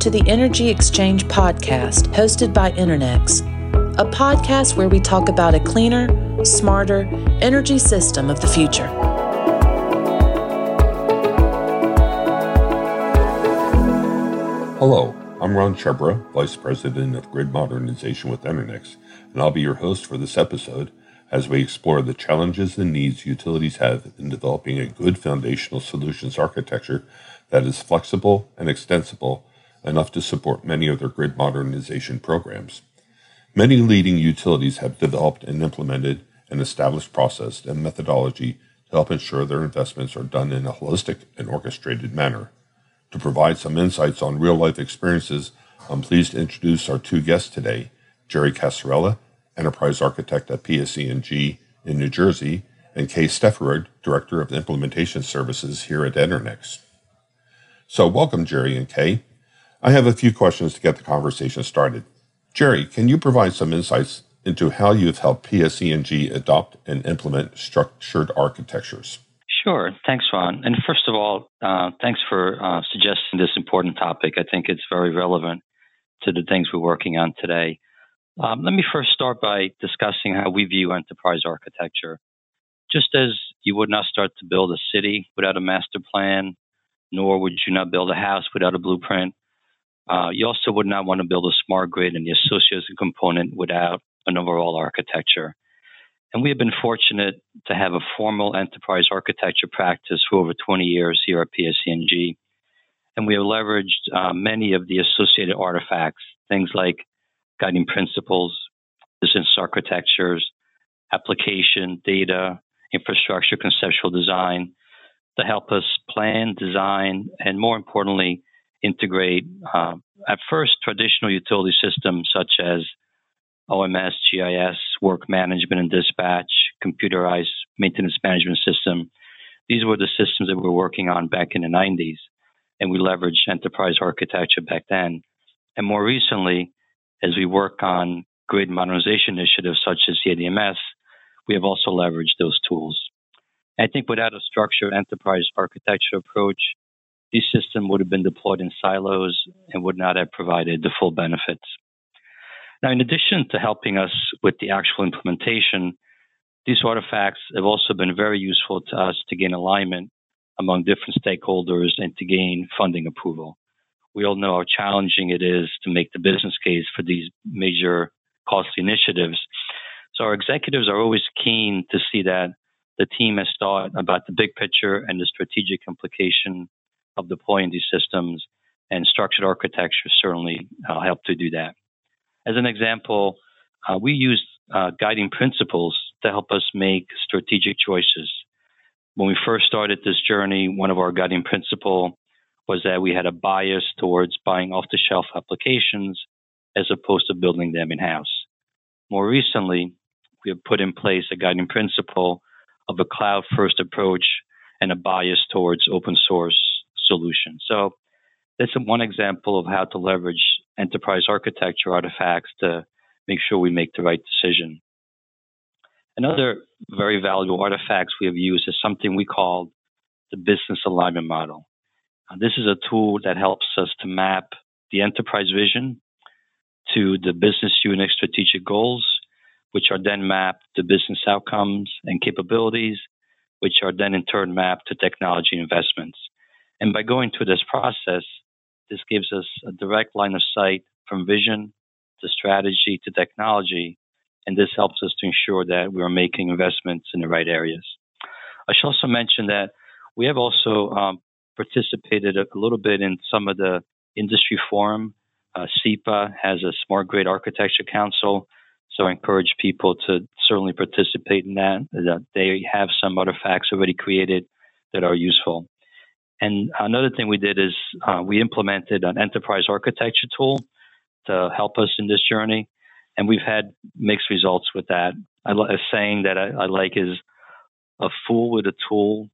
To the Energy Exchange podcast, hosted by EnerNex, a podcast where we talk about a cleaner, smarter energy system of the future. Hello, I'm Ron Chebra, Vice President of Grid Modernization with EnerNex, and I'll be your host for this episode as we explore the challenges and needs utilities have in developing a good foundational solutions architecture that is flexible and extensible enough to support many of their grid modernization programs. Many leading utilities have developed and implemented an established process and methodology to help ensure their investments are done in a holistic and orchestrated manner. To provide some insights on real life experiences, I'm pleased to introduce our two guests today Jerry Casarella, Enterprise Architect at PSE&G in New Jersey, and Kay Stefferud, Director of Implementation Services here at EnerNex. So, welcome, Jerry and Kay. I have a few questions to get the conversation started. Jerry, can you provide some insights into how you've helped PSE&G adopt and implement structured architectures? Sure. Thanks, Ron. And first of all, uh, thanks for uh, suggesting this important topic. I think it's very relevant to the things we're working on today. Um, let me first start by discussing how we view enterprise architecture. Just as you would not start to build a city without a master plan, nor would you not build a house without a blueprint. Uh, you also would not want to build a smart grid and the associated component without an overall architecture. And we have been fortunate to have a formal enterprise architecture practice for over 20 years here at PSE&G. And we have leveraged uh, many of the associated artifacts, things like guiding principles, business architectures, application, data, infrastructure, conceptual design, to help us plan, design, and more importantly, integrate uh, at first traditional utility systems such as OMS, GIS, work management and dispatch, computerized maintenance management system. These were the systems that we were working on back in the 90s, and we leveraged enterprise architecture back then. And more recently, as we work on grid modernization initiatives such as CADMS, we have also leveraged those tools. I think without a structured enterprise architecture approach, these systems would have been deployed in silos and would not have provided the full benefits. Now, in addition to helping us with the actual implementation, these artifacts have also been very useful to us to gain alignment among different stakeholders and to gain funding approval. We all know how challenging it is to make the business case for these major costly initiatives. So our executives are always keen to see that the team has thought about the big picture and the strategic implication of deploying these systems, and structured architecture certainly uh, help to do that. As an example, uh, we use uh, guiding principles to help us make strategic choices. When we first started this journey, one of our guiding principles was that we had a bias towards buying off the shelf applications as opposed to building them in house. More recently, we have put in place a guiding principle of a cloud first approach and a bias towards open source solutions. So that's one example of how to leverage enterprise architecture artifacts to make sure we make the right decision. Another very valuable artifacts we have used is something we call the business alignment model. This is a tool that helps us to map the enterprise vision to the business unit strategic goals which are then mapped to business outcomes and capabilities, which are then in turn mapped to technology investments. And by going through this process, this gives us a direct line of sight from vision to strategy to technology, and this helps us to ensure that we are making investments in the right areas. I should also mention that we have also um, participated a little bit in some of the industry forum. Uh, SEPA has a Smart Grid Architecture Council so I encourage people to certainly participate in that, that they have some artifacts already created that are useful. And another thing we did is uh, we implemented an enterprise architecture tool to help us in this journey. And we've had mixed results with that. I, a saying that I, I like is a fool with a tool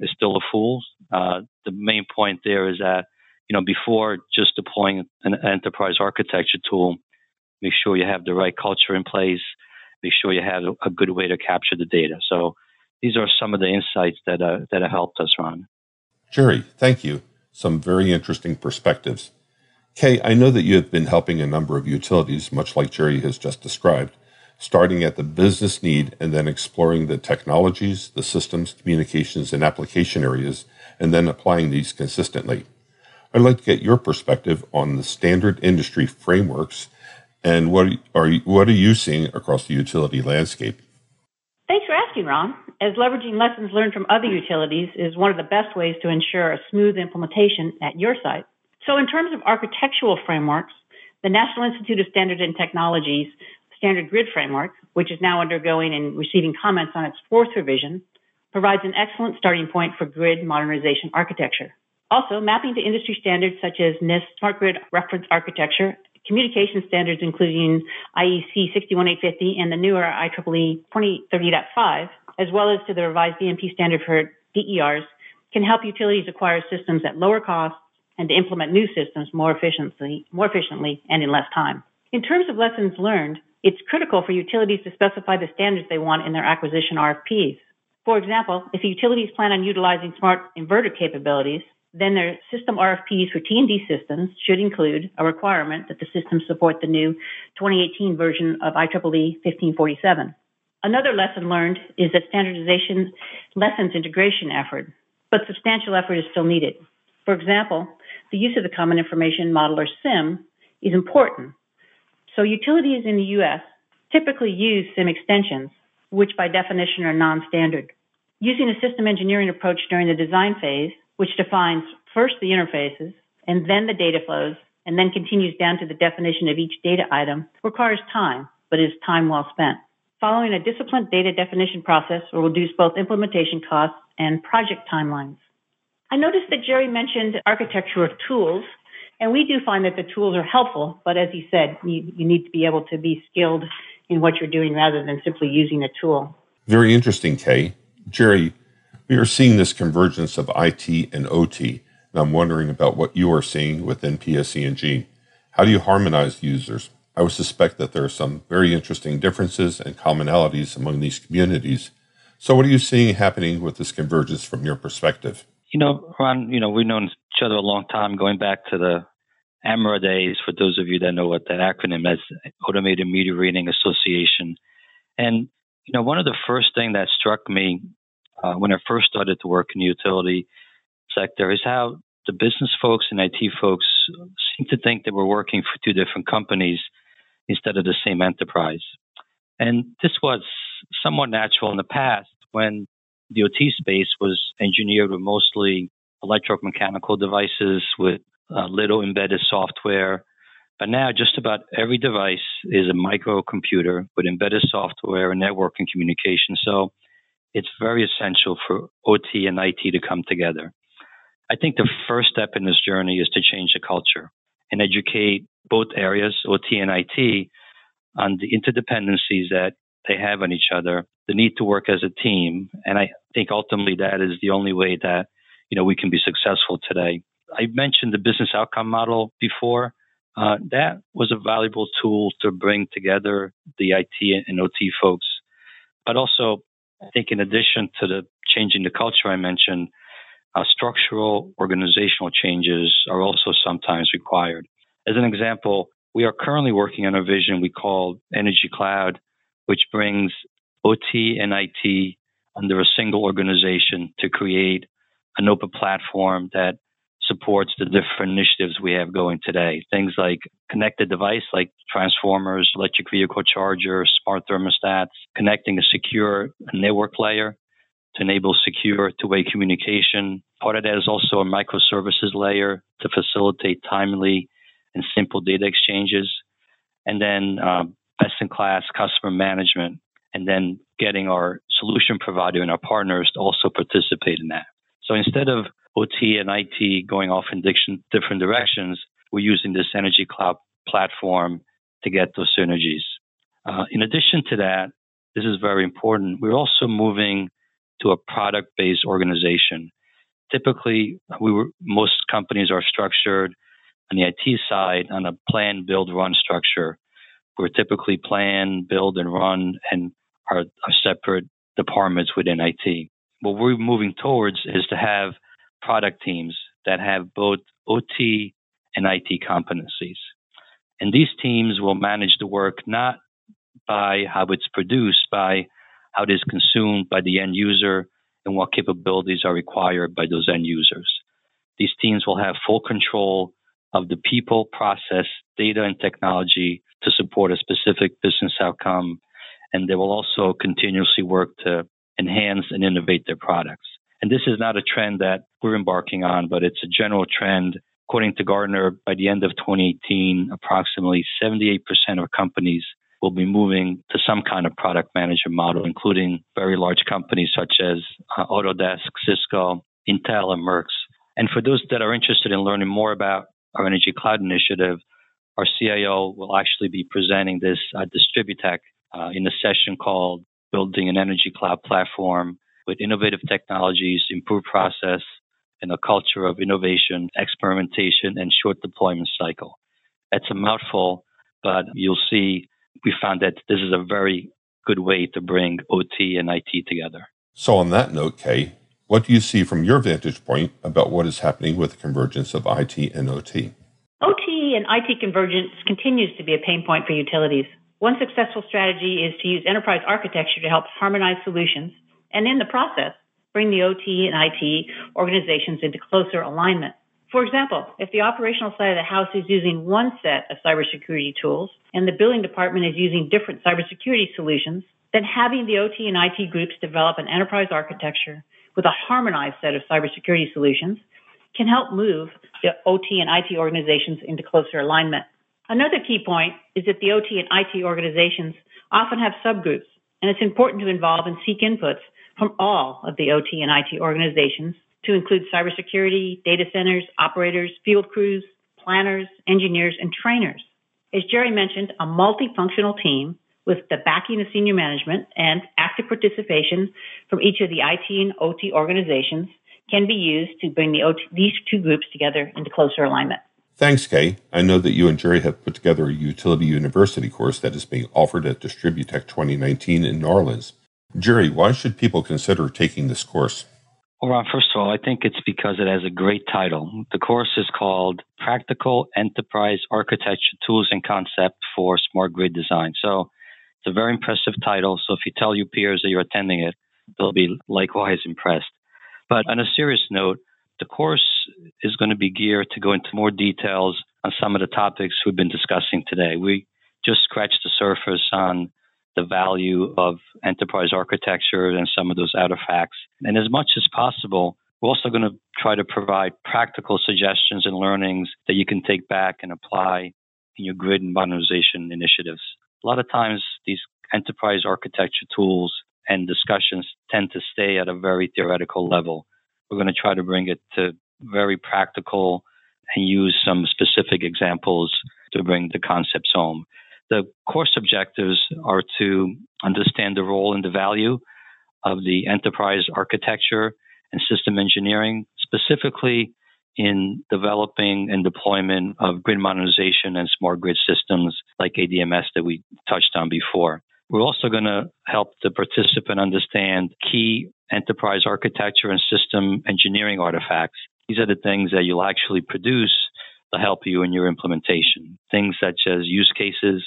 is still a fool. Uh, the main point there is that, you know, before just deploying an enterprise architecture tool, make sure you have the right culture in place, make sure you have a good way to capture the data. So these are some of the insights that uh, that have helped us, Ron. Jerry, thank you. Some very interesting perspectives. Kay, I know that you have been helping a number of utilities, much like Jerry has just described, starting at the business need and then exploring the technologies, the systems, communications, and application areas, and then applying these consistently. I'd like to get your perspective on the standard industry frameworks and what are you, what are you seeing across the utility landscape? Thanks for asking, Ron. As leveraging lessons learned from other utilities is one of the best ways to ensure a smooth implementation at your site. So, in terms of architectural frameworks, the National Institute of Standards and Technologies Smart Grid Framework, which is now undergoing and receiving comments on its fourth revision, provides an excellent starting point for grid modernization architecture. Also, mapping to industry standards such as NIST Smart Grid Reference Architecture, communication standards including IEC 61850 and the newer IEEE 2030.5, as well as to the revised DNP standard for DERs, can help utilities acquire systems at lower costs and to implement new systems more efficiently, more efficiently and in less time. In terms of lessons learned, it's critical for utilities to specify the standards they want in their acquisition RFPs. For example, if utilities plan on utilizing smart inverter capabilities, then their system RFPs for T&D systems should include a requirement that the systems support the new 2018 version of IEEE 1547. Another lesson learned is that standardization lessens integration effort, but substantial effort is still needed. For example, the use of the Common Information Model or CIM is important. So utilities in the US typically use CIM extensions, which by definition are non-standard. Using a system engineering approach during the design phase, which defines first the interfaces and then the data flows and then continues down to the definition of each data item, requires time, but is time well spent. Following a disciplined data definition process will reduce both implementation costs and project timelines. I noticed that Jerry mentioned architectural tools, and we do find that the tools are helpful, but as he said, you, you need to be able to be skilled in what you're doing rather than simply using a tool. Very interesting, Kay. Jerry, we are seeing this convergence of IT and OT, and I'm wondering about what you are seeing within PSE&G. How do you harmonize users? I would suspect that there are some very interesting differences and commonalities among these communities. So, what are you seeing happening with this convergence from your perspective? You know, Ron, you know, we've known each other a long time, going back to the AMRA days, for those of you that know what that acronym is, Automated Meter Reading Association. And, you know, one of the first things that struck me uh, when I first started to work in the utility sector is how the business folks and IT folks seem to think that we're working for two different companies instead of the same enterprise. And this was somewhat natural in the past when the OT space was engineered with mostly electromechanical devices with uh, little embedded software. But now just about every device is a microcomputer with embedded software and networking communication. So it's very essential for OT and IT to come together. I think the first step in this journey is to change the culture and educate both areas, OT and IT, on the interdependencies that they have on each other, the need to work as a team. And I think ultimately that is the only way that, you know, we can be successful today. I mentioned the business outcome model before. Uh, that was a valuable tool to bring together the IT and OT folks. But also, I think in addition to the changing the culture I mentioned, uh, structural organizational changes are also sometimes required. As an example, we are currently working on a vision we call Energy Cloud, which brings OT and IT under a single organization to create an open platform that supports the different initiatives we have going today. Things like connected device like transformers, electric vehicle chargers, smart thermostats, connecting a secure network layer to enable secure two-way communication. Part of that is also a microservices layer to facilitate timely and simple data exchanges. And then uh, best-in-class customer management, and then getting our solution provider and our partners to also participate in that. So instead of OT and IT going off in different directions, we're using this energy cloud platform to get those synergies. Uh, in addition to that, this is very important. We're also moving to a product based organization. Typically, we were, most companies are structured on the IT side on a plan, build, run structure. We're typically plan, build, and run and are, are separate departments within IT. What we're moving towards is to have product teams that have both OT and IT competencies. And these teams will manage the work not by how it's produced, by how it is consumed by the end user, and what capabilities are required by those end users. These teams will have full control of the people, process, data, and technology to support a specific business outcome. And they will also continuously work to enhance and innovate their products. And this is not a trend that we're embarking on, but it's a general trend. According to Gartner, by the end of 2018, approximately 78% of companies will be moving to some kind of product manager model, including very large companies such as uh, Autodesk, Cisco, Intel, and Merck. And for those that are interested in learning more about our Energy Cloud initiative, our CIO will actually be presenting this at Distributech uh, in a session called Building an Energy Cloud Platform with Innovative Technologies, Improved Process, and a culture of innovation, experimentation, and short deployment cycle. It's a mouthful, but you'll see we found that this is a very good way to bring OT and IT together. So, on that note, Kay, what do you see from your vantage point about what is happening with the convergence of IT and OT? OT and IT convergence continues to be a pain point for utilities. One successful strategy is to use enterprise architecture to help harmonize solutions and, in the process, bring the OT and IT organizations into closer alignment. For example, if the operational side of the house is using one set of cybersecurity tools and the billing department is using different cybersecurity solutions, then having the OT and IT groups develop an enterprise architecture with a harmonized set of cybersecurity solutions can help move the OT and IT organizations into closer alignment. Another key point is that the OT and IT organizations often have subgroups, and it's important to involve and seek inputs from all of the OT and IT organizations to include cybersecurity, data centers, operators, field crews, planners, engineers, and trainers. As Jerry mentioned, a multifunctional team with the backing of senior management and active participation from each of the IT and OT organizations can be used to bring the OT, these two groups together into closer alignment. Thanks, Kay. I know that you and Jerry have put together a utility university course that is being offered at Distributech 2019 in New Orleans. Jerry, why should people consider taking this course? Well, Ron, first of all, I think it's because it has a great title. The course is called Practical Enterprise Architecture Tools and Concept for Smart Grid Design. So it's a very impressive title. So if you tell your peers that you're attending it, they'll be likewise impressed. But on a serious note, the course is going to be geared to go into more details on some of the topics we've been discussing today. We just scratched the surface on the value of enterprise architecture and some of those artifacts. And as much as possible, we're also going to try to provide practical suggestions and learnings that you can take back and apply in your grid and modernization initiatives. A lot of times, these enterprise architecture tools and discussions tend to stay at a very theoretical level. We're going to try to bring it to very practical and use some specific examples to bring the concepts home. The course objectives are to understand the role and the value of the enterprise architecture and system engineering, specifically in developing and deployment of grid modernization and smart grid systems like ADMS that we touched on before. We're also going to help the participant understand key enterprise architecture and system engineering artifacts. These are the things that you'll actually produce to help you in your implementation. Things such as use cases,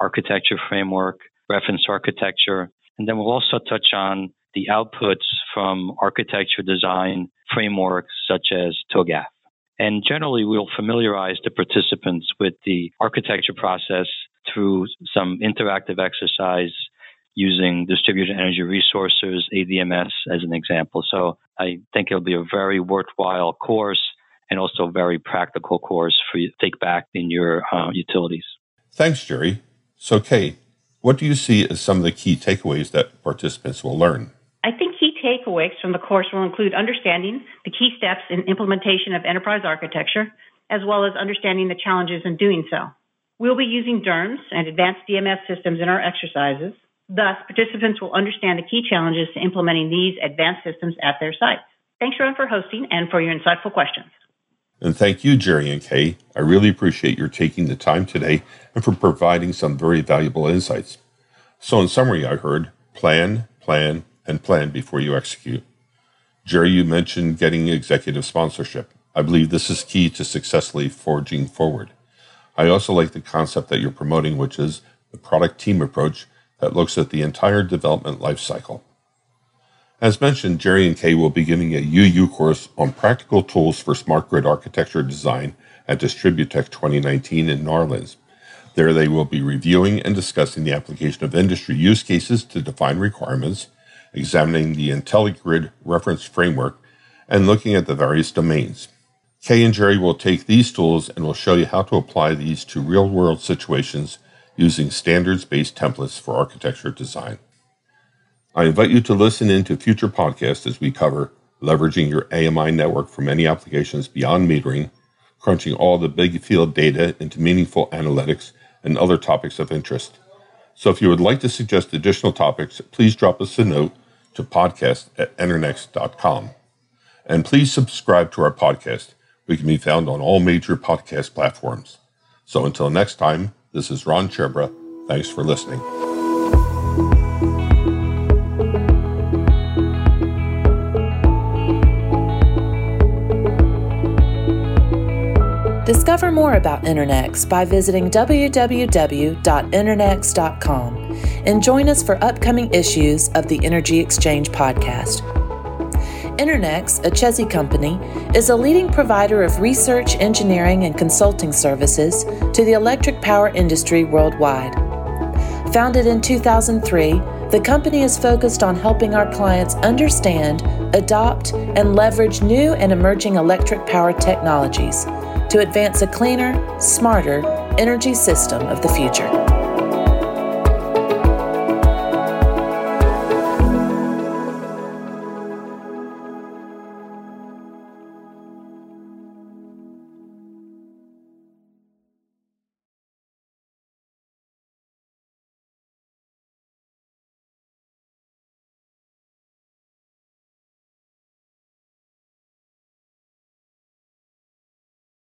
architecture framework, reference architecture. And then we'll also touch on the outputs from architecture design frameworks such as TOGAF. And generally, we'll familiarize the participants with the architecture process through some interactive exercise using distributed energy resources, ADMS as an example. So I think it'll be a very worthwhile course and also a very practical course for you to take back in your uh, utilities. Thanks, Jerry. So, Kay, what do you see as some of the key takeaways that participants will learn? I think key takeaways from the course will include understanding the key steps in implementation of enterprise architecture, as well as understanding the challenges in doing so. We'll be using DERMS and advanced DMS systems in our exercises. Thus, participants will understand the key challenges to implementing these advanced systems at their sites. Thanks, Ron, for hosting and for your insightful questions. And thank you, Jerry and Kay. I really appreciate your taking the time today and for providing some very valuable insights. So, in summary, I heard plan, plan, and plan before you execute. Jerry, you mentioned getting executive sponsorship. I believe this is key to successfully forging forward. I also like the concept that you're promoting, which is the product team approach that looks at the entire development lifecycle. As mentioned, Jerry and Kay will be giving a UU course on practical tools for smart grid architecture design at Distributech 2019 in New Orleans. There, they will be reviewing and discussing the application of industry use cases to define requirements, examining the IntelliGrid reference framework, and looking at the various domains. Kay and Jerry will take these tools and will show you how to apply these to real world situations using standards based templates for architecture design. I invite you to listen in to future podcasts as we cover leveraging your AMI network for many applications beyond metering, crunching all the big field data into meaningful analytics, and other topics of interest. So if you would like to suggest additional topics, please drop us a note to podcast at enernex.com. And please subscribe to our podcast. We can be found on all major podcast platforms. So until next time, this is Ron Chebra. Thanks for listening. Discover more about EnerNex by visiting www.enernex.com and join us for upcoming issues of the Energy Exchange podcast. EnerNex, a CESI company, is a leading provider of research, engineering, and consulting services to the electric power industry worldwide. Founded in 2003, the company is focused on helping our clients understand, adopt, and leverage new and emerging electric power technologies to advance a cleaner, smarter energy system of the future.